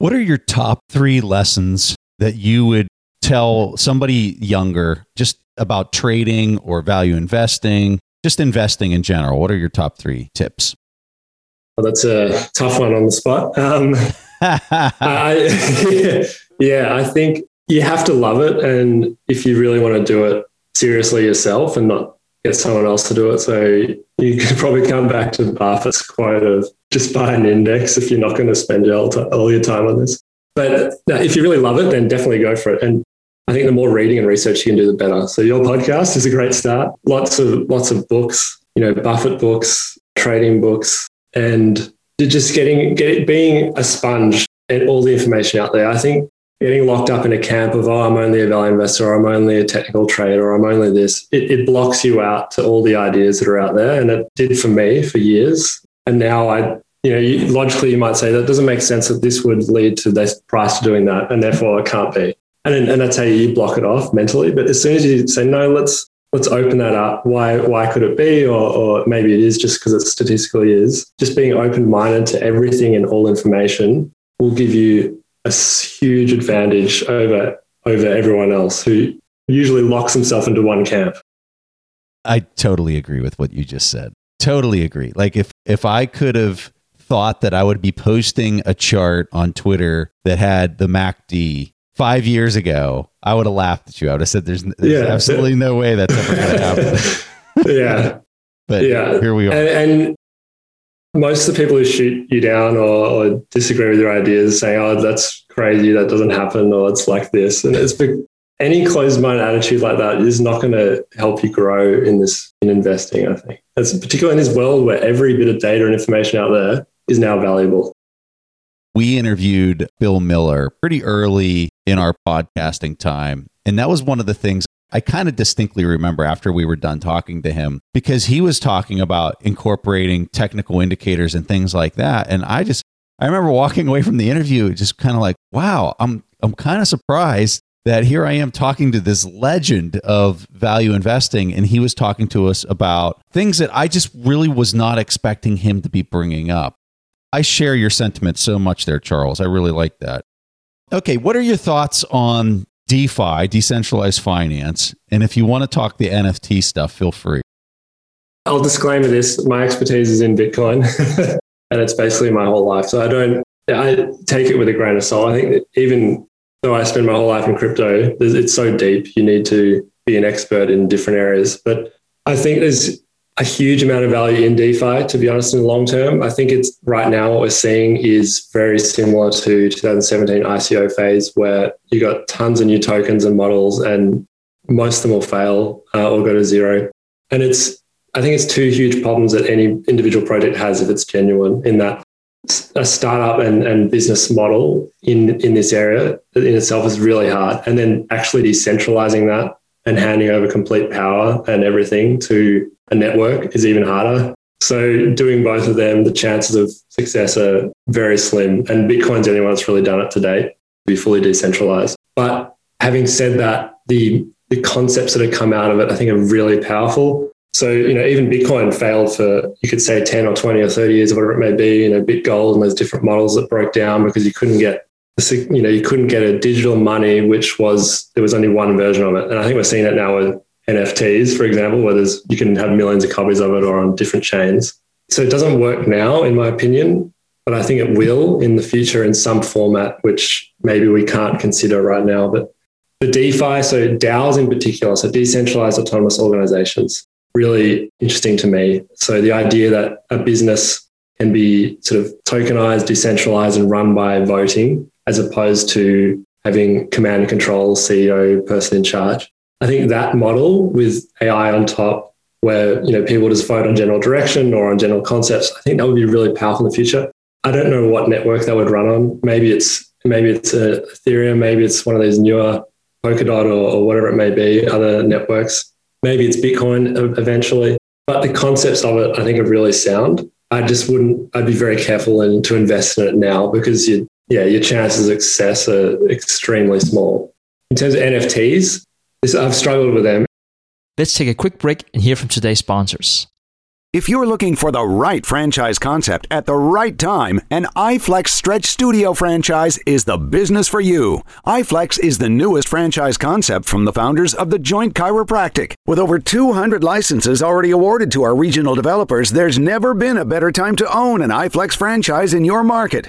What are your top three lessons that you would tell somebody younger just about trading or value investing, just investing in general? What are your top three tips? Well, that's a tough one on the spot. Um, I, yeah, I think you have to love it. And if you really want to do it seriously yourself and not get someone else to do it. So you could probably come back to Buffett's quote of just buy an index if you're not going to spend all your time on this. But uh, if you really love it, then definitely go for it. And I think the more reading and research you can do, the better. So your podcast is a great start. Lots of lots of books, you know, Buffett books, trading books, and just getting get, being a sponge and all the information out there. I think getting locked up in a camp of, oh, I'm only a value investor, or I'm only a technical trader, or I'm only this, it, it blocks you out to all the ideas that are out there. And it did for me for years. And now I, you know, you, logically you might say that doesn't make sense that this would lead to this price doing that, and therefore it can't be. And, and that's how you block it off mentally. But as soon as you say, no, let's let's open that up. Why why could it be? Or, or maybe it is just because it statistically is. Just being open minded to everything and all information will give you a huge advantage over over everyone else who usually locks himself into one camp. I totally agree with what you just said. Totally agree. Like if if I could have thought that I would be posting a chart on Twitter that had the MACD five years ago, I would have laughed at you. I would have said, "There's, there's yeah. absolutely no way that's ever going to happen." yeah, but yeah, here we are. And, and, most of the people who shoot you down or, or, disagree with your ideas saying, oh, that's crazy, that doesn't happen, or it's like this. And it's any closed minded attitude like that is not going to help you grow in this in investing, I think. Particularly in this world where every bit of data and information out there is now valuable. We interviewed Bill Miller pretty early in our podcasting time. And that was one of the things I kind of distinctly remember after we were done talking to him because he was talking about incorporating technical indicators and things like that. And I just, I remember walking away from the interview just kind of like, wow, I'm, I'm kind of surprised that here I am talking to this legend of value investing. And he was talking to us about things that I just really was not expecting him to be bringing up. I share your sentiment so much there, Charles. I really like that. Okay, what are your thoughts on DeFi, decentralized finance. And if you want to talk the NFT stuff, feel free. I'll disclaimer this my expertise is in Bitcoin, and it's basically my whole life. So I don't, I take it with a grain of salt. I think even though I spend my whole life in crypto, it's so deep, you need to be an expert in different areas. But I think there's a huge amount of value in DeFi, to be honest, in the long term. I think it's right now what we're seeing is very similar to 2017 ICO phase, where you got tons of new tokens and models, and most of them will fail uh, or go to zero. And it's, I think it's two huge problems that any individual project has if it's genuine, in that a startup and, and business model in, in this area in itself is really hard. And then actually decentralizing that and handing over complete power and everything to a network is even harder. So doing both of them, the chances of success are very slim. And Bitcoin's the only one that's really done it to date, to be fully decentralized. But having said that, the the concepts that have come out of it, I think, are really powerful. So, you know, even Bitcoin failed for, you could say 10 or 20 or 30 years or whatever it may be, you know, BitGold and those different models that broke down because you couldn't get, you know, you couldn't get a digital money, which was, there was only one version of it. And I think we're seeing it now with NFTs, for example, where there's, you can have millions of copies of it or on different chains. So it doesn't work now, in my opinion, but I think it will in the future in some format, which maybe we can't consider right now. But the DeFi, so DAOs in particular, so decentralized autonomous organizations, really interesting to me. So the idea that a business can be sort of tokenized, decentralized, and run by voting as opposed to having command and control, CEO, person in charge. I think that model with AI on top, where you know people just vote on general direction or on general concepts, I think that would be really powerful in the future. I don't know what network that would run on. Maybe it's maybe it's a Ethereum, maybe it's one of these newer Polkadot or, or whatever it may be, other networks. Maybe it's Bitcoin eventually. But the concepts of it, I think, are really sound. I just wouldn't. I'd be very careful in, to invest in it now because you, yeah, your chances of success are extremely small. In terms of NFTs, this, I've struggled with them. Let's take a quick break and hear from today's sponsors. If you're looking for the right franchise concept at the right time, an iFlex Stretch Studio franchise is the business for you. iFlex is the newest franchise concept from the founders of the Joint Chiropractic. With over 200 licenses already awarded to our regional developers, there's never been a better time to own an iFlex franchise in your market.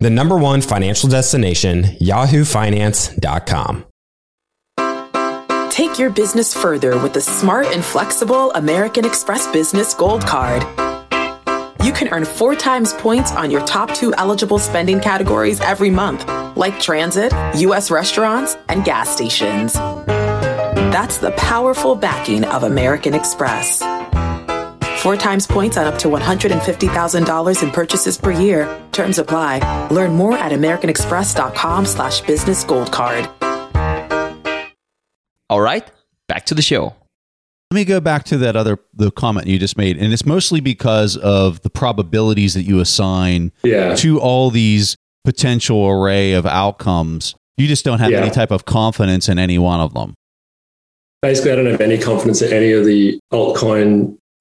The number one financial destination, yahoofinance.com. Take your business further with the smart and flexible American Express Business Gold Card you can earn four times points on your top two eligible spending categories every month, like transit, U.S. restaurants, and gas stations. That's the powerful backing of American Express. Four times points on up to $150,000 in purchases per year. Terms apply. Learn more at americanexpress.com slash business gold card. All right, back to the show. Let me go back to that other the comment you just made, and it's mostly because of the probabilities that you assign yeah. to all these potential array of outcomes. You just don't have yeah. any type of confidence in any one of them. Basically, I don't have any confidence in any of the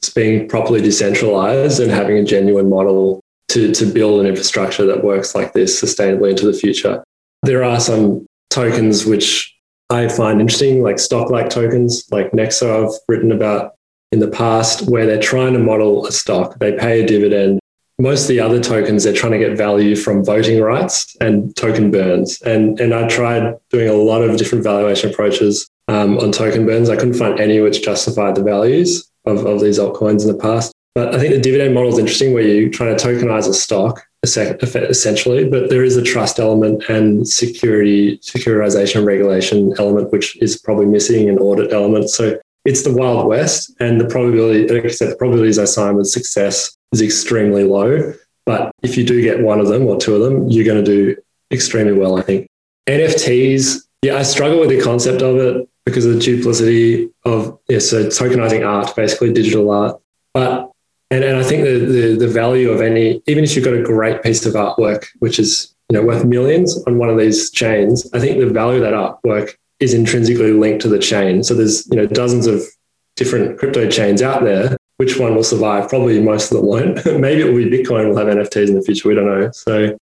altcoins being properly decentralized and having a genuine model to, to build an infrastructure that works like this sustainably into the future. There are some tokens which I find interesting, like stock like tokens, like Nexo, I've written about in the past, where they're trying to model a stock. They pay a dividend. Most of the other tokens, they're trying to get value from voting rights and token burns. And, and I tried doing a lot of different valuation approaches. um, on token burns. I couldn't find any which justified the values of, of these altcoins in the past. But I think the dividend model is interesting where you're trying to tokenize a stock essentially, but there is a trust element and security, securitization regulation element, which is probably missing an audit element. So it's the Wild West, and the probability, said, the probabilities I sign with success is extremely low. But if you do get one of them or two of them, you're going to do extremely well, I think. NFTs, yeah, I struggle with the concept of it because of the duplicity of, yeah, so tokenizing art, basically digital art. But and, and I think the, the, the value of any, even if you've got a great piece of artwork, which is you know worth millions on one of these chains, I think the value of that artwork is intrinsically linked to the chain. So there's you know dozens of different crypto chains out there. Which one will survive? Probably most of them won't. Maybe it will be Bitcoin We'll have NFTs in the future. We don't know. So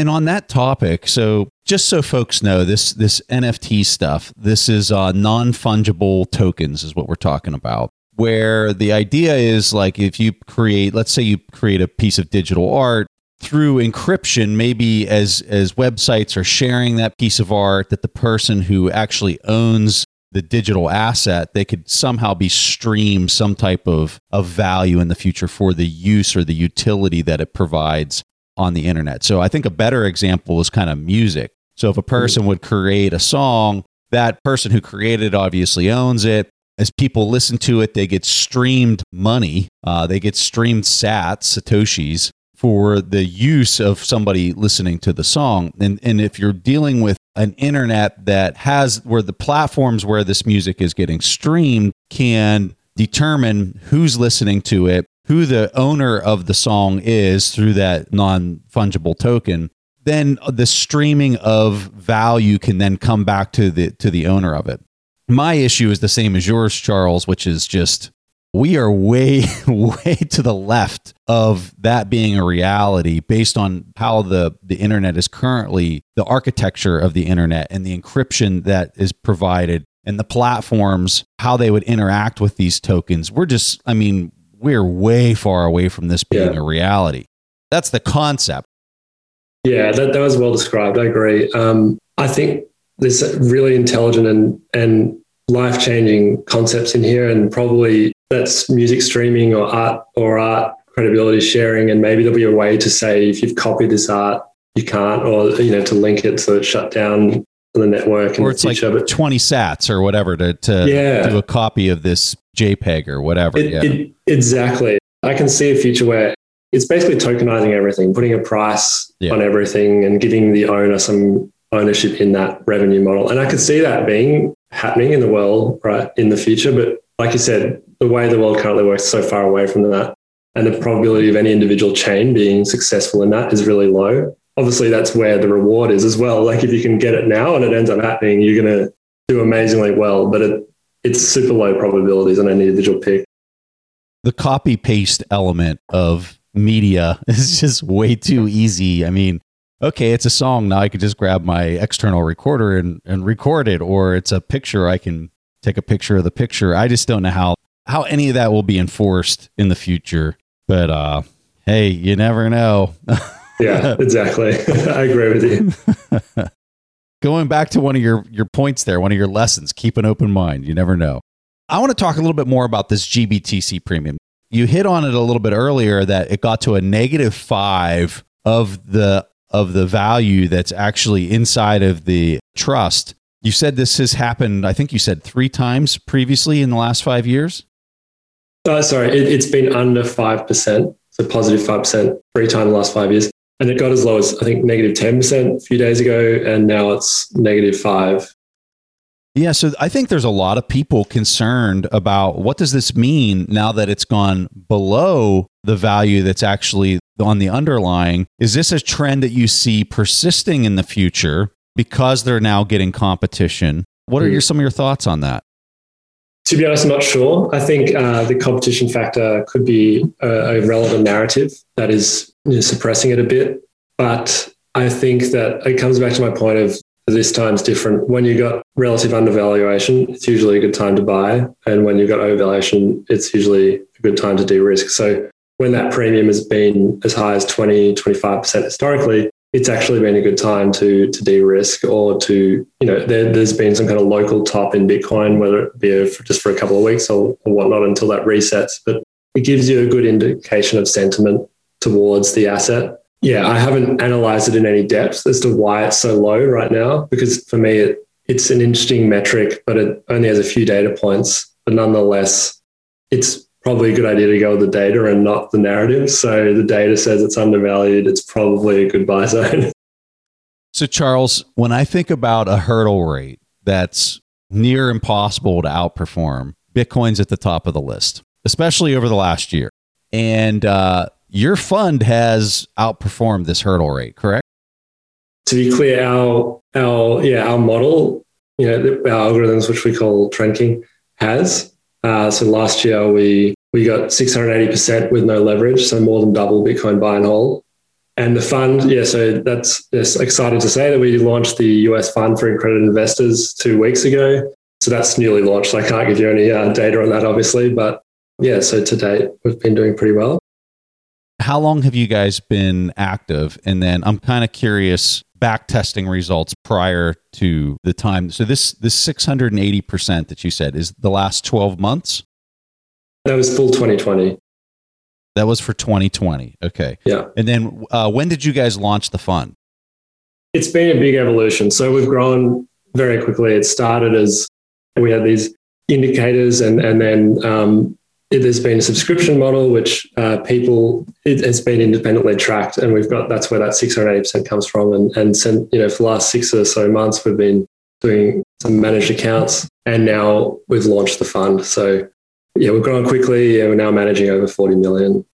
and on that topic, so just so folks know, this this NFT stuff, this is uh, non fungible tokens, is what we're talking about. Where the idea is like if you create let's say you create a piece of digital art through encryption maybe as as websites are sharing that piece of art that the person who actually owns the digital asset they could somehow be streamed some type of of value in the future for the use or the utility that it provides on the internet so i think a better example is kind of music so if a person would create a song that person who created it obviously owns it as people listen to it, they get streamed money. Uh, they get streamed sats, satoshis, for the use of somebody listening to the song. And and if you're dealing with an internet that has where the platforms where this music is getting streamed can determine who's listening to it, who the owner of the song is through that non fungible token, then the streaming of value can then come back to the to the owner of it my issue is the same as yours, Charles, which is just we are way, way to the left of that being a reality based on how the, the internet is currently, the architecture of the internet and the encryption that is provided and the platforms, how they would interact with these tokens. We're just, I mean, we're way far away from this being yeah. a reality. That's the concept. Yeah, that, that was well described. I agree. Um, I think there's really intelligent and, and life changing concepts in here, and probably that's music streaming or art or art credibility sharing. And maybe there'll be a way to say if you've copied this art, you can't, or you know, to link it so it's shut down the network. Or it's like 20 sats or whatever to, to yeah. do a copy of this JPEG or whatever. It, yeah. It, exactly. I can see a future where it's basically tokenizing everything, putting a price yeah. on everything and giving the owner some ownership in that revenue model. And I could see that being happening in the world, right, in the future. But like you said, the way the world currently works so far away from that. And the probability of any individual chain being successful in that is really low. Obviously, that's where the reward is as well. Like if you can get it now and it ends up happening, you're going to do amazingly well. But it, it's super low probabilities on any individual pick. The copy paste element of media is just way too easy. I mean, okay, it's a song. Now I could just grab my external recorder and, and record it, or it's a picture. I can take a picture of the picture. I just don't know how, how any of that will be enforced in the future. But uh, hey, you never know. yeah, exactly. I agree with you. Going back to one of your, your points there, one of your lessons, keep an open mind. You never know. I want to talk a little bit more about this GBTC premium. You hit on it a little bit earlier that it got to a negative five of the of the value that's actually inside of the trust. You said this has happened, I think you said three times previously in the last five years? Uh, sorry, it, has been under 5%, so positive 5% three times in the last five years. And it got as low as, I think, negative 10% a few days ago, and now it's negative 5 yeah, so I think there's a lot of people concerned about what does this mean now that it's gone below the value that's actually on the underlying. Is this a trend that you see persisting in the future because they're now getting competition? What are hmm. your, some of your thoughts on that? To be honest, I'm not sure. I think uh, the competition factor could be a, a relevant narrative that is suppressing it a bit. But I think that it comes back to my point of this time's different. When you've got relative undervaluation, it's usually a good time to buy. And when you've got overvaluation, it's usually a good time to de risk. So when that premium has been as high as 20, 25% historically, it's actually been a good time to to de-risk or to you know there, has been some kind of local top in Bitcoin, whether it be for, just for a couple of weeks or, or whatnot until that resets. But it gives you a good indication of sentiment towards the asset. Yeah, I haven't analyzed it in any depth as to why it's so low right now because for me it, it's an interesting metric, but it only has a few data points. But nonetheless, it's probably a good idea to go with the data and not the narrative. So the data says it's undervalued. It's probably a good buy zone. So, Charles, when I think about a hurdle rate that's near impossible to outperform, Bitcoin's at the top of the list, especially over the last year. And uh, your fund has outperformed this hurdle rate, correct? To be clear, our our yeah our model, you know, our algorithms, which we call Trendking, has uh, so last year we we got 680% with no leverage, so more than double Bitcoin buy and hold. And the fund, yeah, so that's yes, excited to say that we launched the US fund for accredited investors two weeks ago. So that's newly launched. I can't give you any uh, data on that, obviously, but yeah, so to date we've been doing pretty well. How long have you guys been active? And then I'm kind of curious back testing results prior to the time. So this this 680% that you said is the last 12 months? That was full 2020. That was for 2020. Okay. Yeah. And then uh, when did you guys launch the fund? It's been a big evolution. So we've grown very quickly. It started as we had these indicators and, and then um, it has been a subscription model, which uh, people it has been independently tracked, and we've got that's where that six hundred eighty percent comes from. And and you know, for the last six or so months, we've been doing some managed accounts, and now we've launched the fund. So yeah, we're growing quickly, and we're now managing over forty million.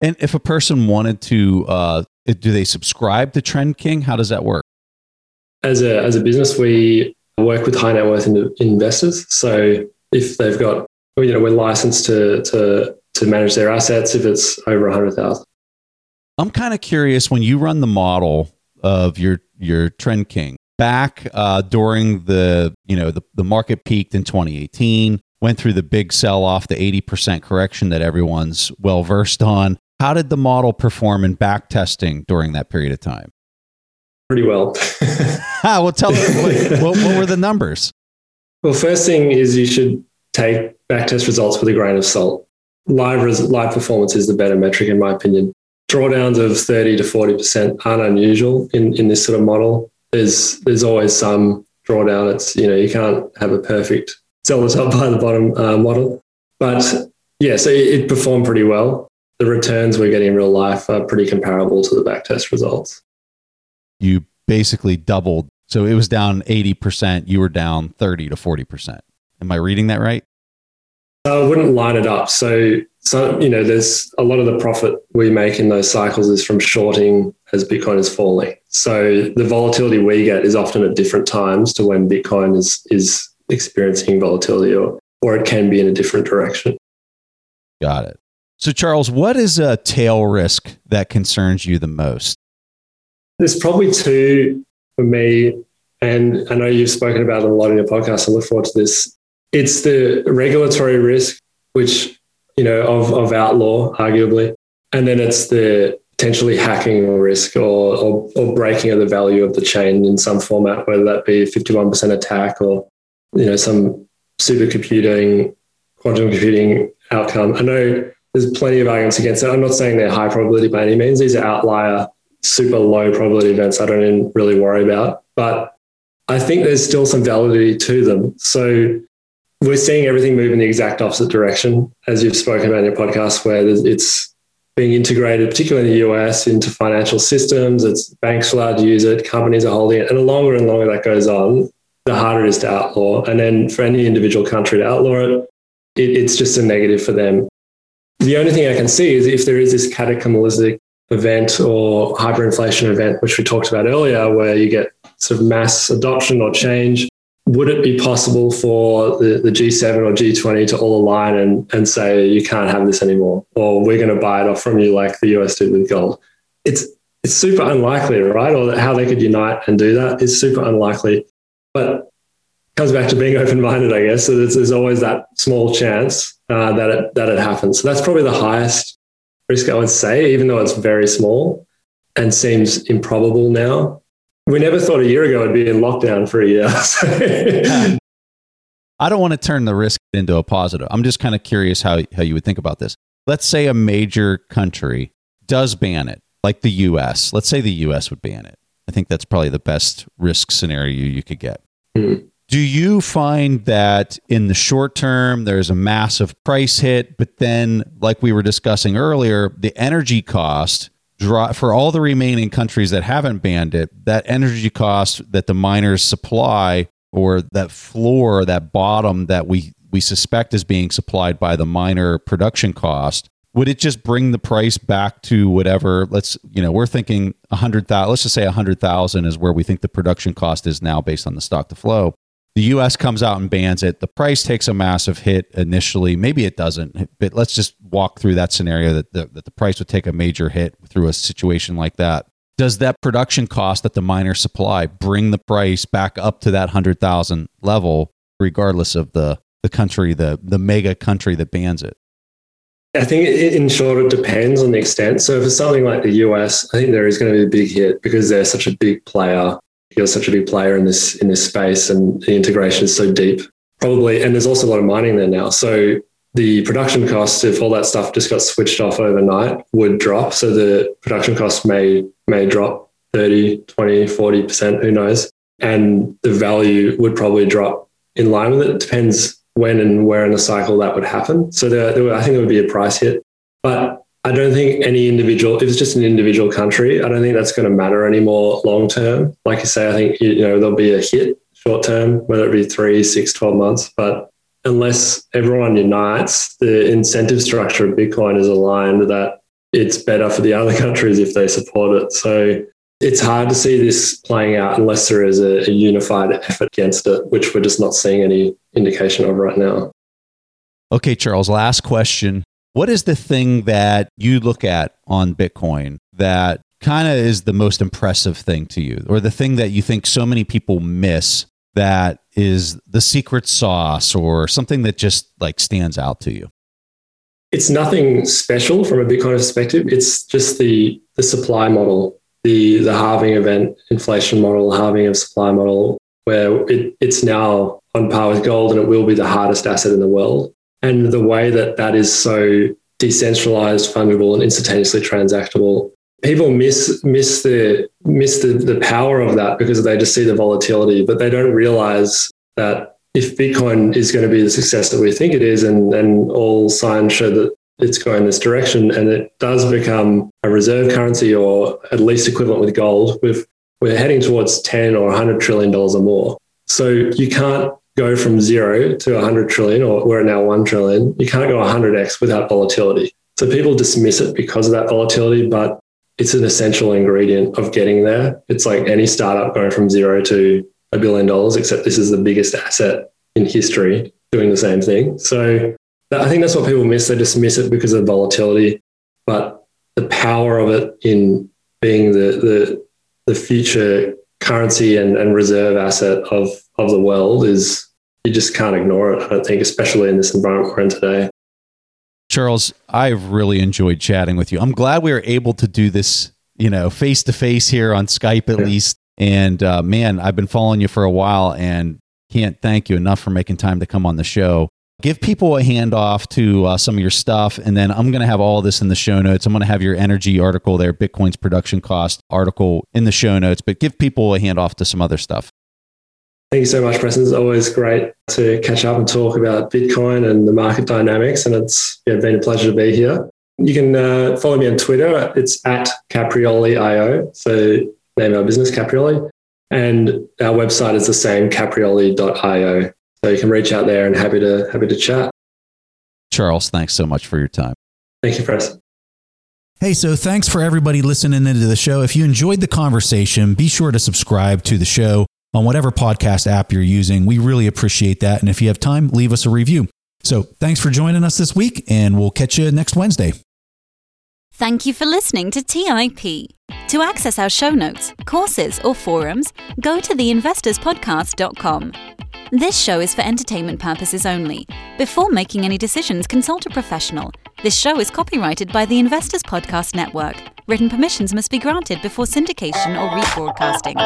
And if a person wanted to, uh, do they subscribe to Trend King? How does that work? As a as a business, we work with high net worth investors. So if they've got you know, we're licensed to to to manage their assets if it's over a hundred thousand. I'm kind of curious when you run the model of your your trend king back uh, during the you know the, the market peaked in 2018 went through the big sell off the 80% correction that everyone's well versed on how did the model perform in back testing during that period of time? Pretty well. Ah, well tell me what, what, what were the numbers? Well first thing is you should take backtest results with a grain of salt. Live, res- live performance is the better metric, in my opinion. Drawdowns of 30 to 40% aren't unusual in, in this sort of model. There's, there's always some drawdown. It's, you know, you can't have a perfect sell the top by the bottom uh, model. But yeah, so it, it performed pretty well. The returns we're getting in real life are pretty comparable to the backtest results. You basically doubled. So it was down 80%. You were down 30 to 40%. Am I reading that right? Uh, I wouldn't line it up. So, so you know, there's a lot of the profit we make in those cycles is from shorting as Bitcoin is falling. So the volatility we get is often at different times to when Bitcoin is is experiencing volatility, or or it can be in a different direction. Got it. So, Charles, what is a tail risk that concerns you the most? There's probably two for me, and I know you've spoken about it a lot in your podcast. I look forward to this it's the regulatory risk, which, you know, of, of outlaw, arguably. And then it's the potentially hacking risk or, or, or breaking of the value of the chain in some format, whether that be 51% attack or, you know, some supercomputing, quantum computing outcome. I know there's plenty of arguments against it. I'm not saying they're high probability by any means. These are outlier, super low probability events I don't even really worry about. But I think there's still some validity to them. So we're seeing everything move in the exact opposite direction, as you've spoken about in your podcast, where it's being integrated, particularly in the US, into financial systems. It's banks allowed to use it, companies are holding it. And the longer and longer that goes on, the harder it is to outlaw. And then for any individual country to outlaw it, it it's just a negative for them. The only thing I can see is if there is this cataclysmic event or hyperinflation event, which we talked about earlier, where you get sort of mass adoption or change, would it be possible for the, the G7 or G20 to all align and, and say, you can't have this anymore, or we're going to buy it off from you like the US did with gold? It's, it's super unlikely, right? Or how they could unite and do that is super unlikely. But comes back to being open minded, I guess. So there's, there's, always that small chance uh, that, it, that it happens. So that's probably the highest risk I would say, even though it's very small. and seems improbable now. We never thought a year ago it'd be in lockdown for a year. So. I don't want to turn the risk into a positive. I'm just kind of curious how, how you would think about this. Let's say a major country does ban it, like the US. Let's say the US would ban it. I think that's probably the best risk scenario you could get. Mm. Do you find that in the short term there's a massive price hit, but then, like we were discussing earlier, the energy cost for all the remaining countries that haven't banned it, that energy cost that the miners supply or that floor, that bottom that we we suspect is being supplied by the miner production cost, would it just bring the price back to whatever? Let's you know we're thinking a hundred thousand. Let's just say a hundred thousand is where we think the production cost is now based on the stock to flow. The U.S. comes out and bans it. The price takes a massive hit initially. Maybe it doesn't, but let's just walk through that scenario that the, that the price would take a major hit through a situation like that does that production cost that the miner supply bring the price back up to that 100,000 level regardless of the the country the the mega country that bans it I think in short it depends on the extent so for something like the US I think there is going to be a big hit because they're such a big player you're such a big player in this in this space and the integration is so deep probably and there's also a lot of mining there now so the production costs, if all that stuff just got switched off overnight, would drop. So the production costs may may drop 30, 20, 40%, who knows. And the value would probably drop in line with it. It depends when and where in the cycle that would happen. So there, there, I think there would be a price hit. But I don't think any individual, if it's just an individual country, I don't think that's going to matter anymore long term. Like you say, I think you know there'll be a hit short term, whether it be three, six, 12 months. But unless everyone unites, the incentive structure of Bitcoin is aligned that it's better for the other countries if they support it. So it's hard to see this playing out unless there is a, a unified effort against it, which we're just not seeing any indication of right now. Okay, Charles, last question. What is the thing that you look at on Bitcoin that kind of is the most impressive thing to you, or the thing that you think so many people miss that is the secret sauce or something that just like stands out to you? It's nothing special from a Bitcoin perspective. It's just the the supply model, the the halving event inflation model, halving of supply model, where it, it's now on par with gold and it will be the hardest asset in the world. And the way that that is so decentralized, fungible, and instantaneously transactable people miss miss the miss the, the power of that because they just see the volatility, but they don't realize that if Bitcoin is going to be the success that we think it is, and, and all signs show that it's going this direction, and it does become a reserve currency or at least equivalent with gold, with we're heading towards 10 or 100 trillion dollars or more. So you can't go from zero to 100 trillion, or we're now 1 trillion. You can't go 100x without volatility. So people dismiss it because of that volatility, but it's an essential ingredient of getting there. It's like any startup going from zero to a billion dollars, except this is the biggest asset in history doing the same thing. So I think that's what people miss. They dismiss it because of volatility, but the power of it in being the the, the future currency and, and reserve asset of of the world is you just can't ignore it. I don't think, especially in this environment we're in today. Charles, I've really enjoyed chatting with you. I'm glad we were able to do this, you know, face to face here on Skype at yeah. least. And uh, man, I've been following you for a while and can't thank you enough for making time to come on the show. Give people a handoff to uh, some of your stuff, and then I'm going to have all this in the show notes. I'm going to have your energy article there, Bitcoin's production cost article in the show notes, but give people a handoff to some other stuff. Thank you so much, Preston. It's always great to catch up and talk about Bitcoin and the market dynamics. And it's yeah, been a pleasure to be here. You can uh, follow me on Twitter. It's at Capriole.io. So name our business, Caprioli. And our website is the same, capriole.io. So you can reach out there and happy to happy to chat. Charles, thanks so much for your time. Thank you, Preston. Hey, so thanks for everybody listening into the show. If you enjoyed the conversation, be sure to subscribe to the show on whatever podcast app you're using. We really appreciate that. And if you have time, leave us a review. So thanks for joining us this week, and we'll catch you next Wednesday. Thank you for listening to TIP. To access our show notes, courses, or forums, go to theinvestorspodcast.com. This show is for entertainment purposes only. Before making any decisions, consult a professional. This show is copyrighted by the Investors Podcast Network. Written permissions must be granted before syndication or rebroadcasting.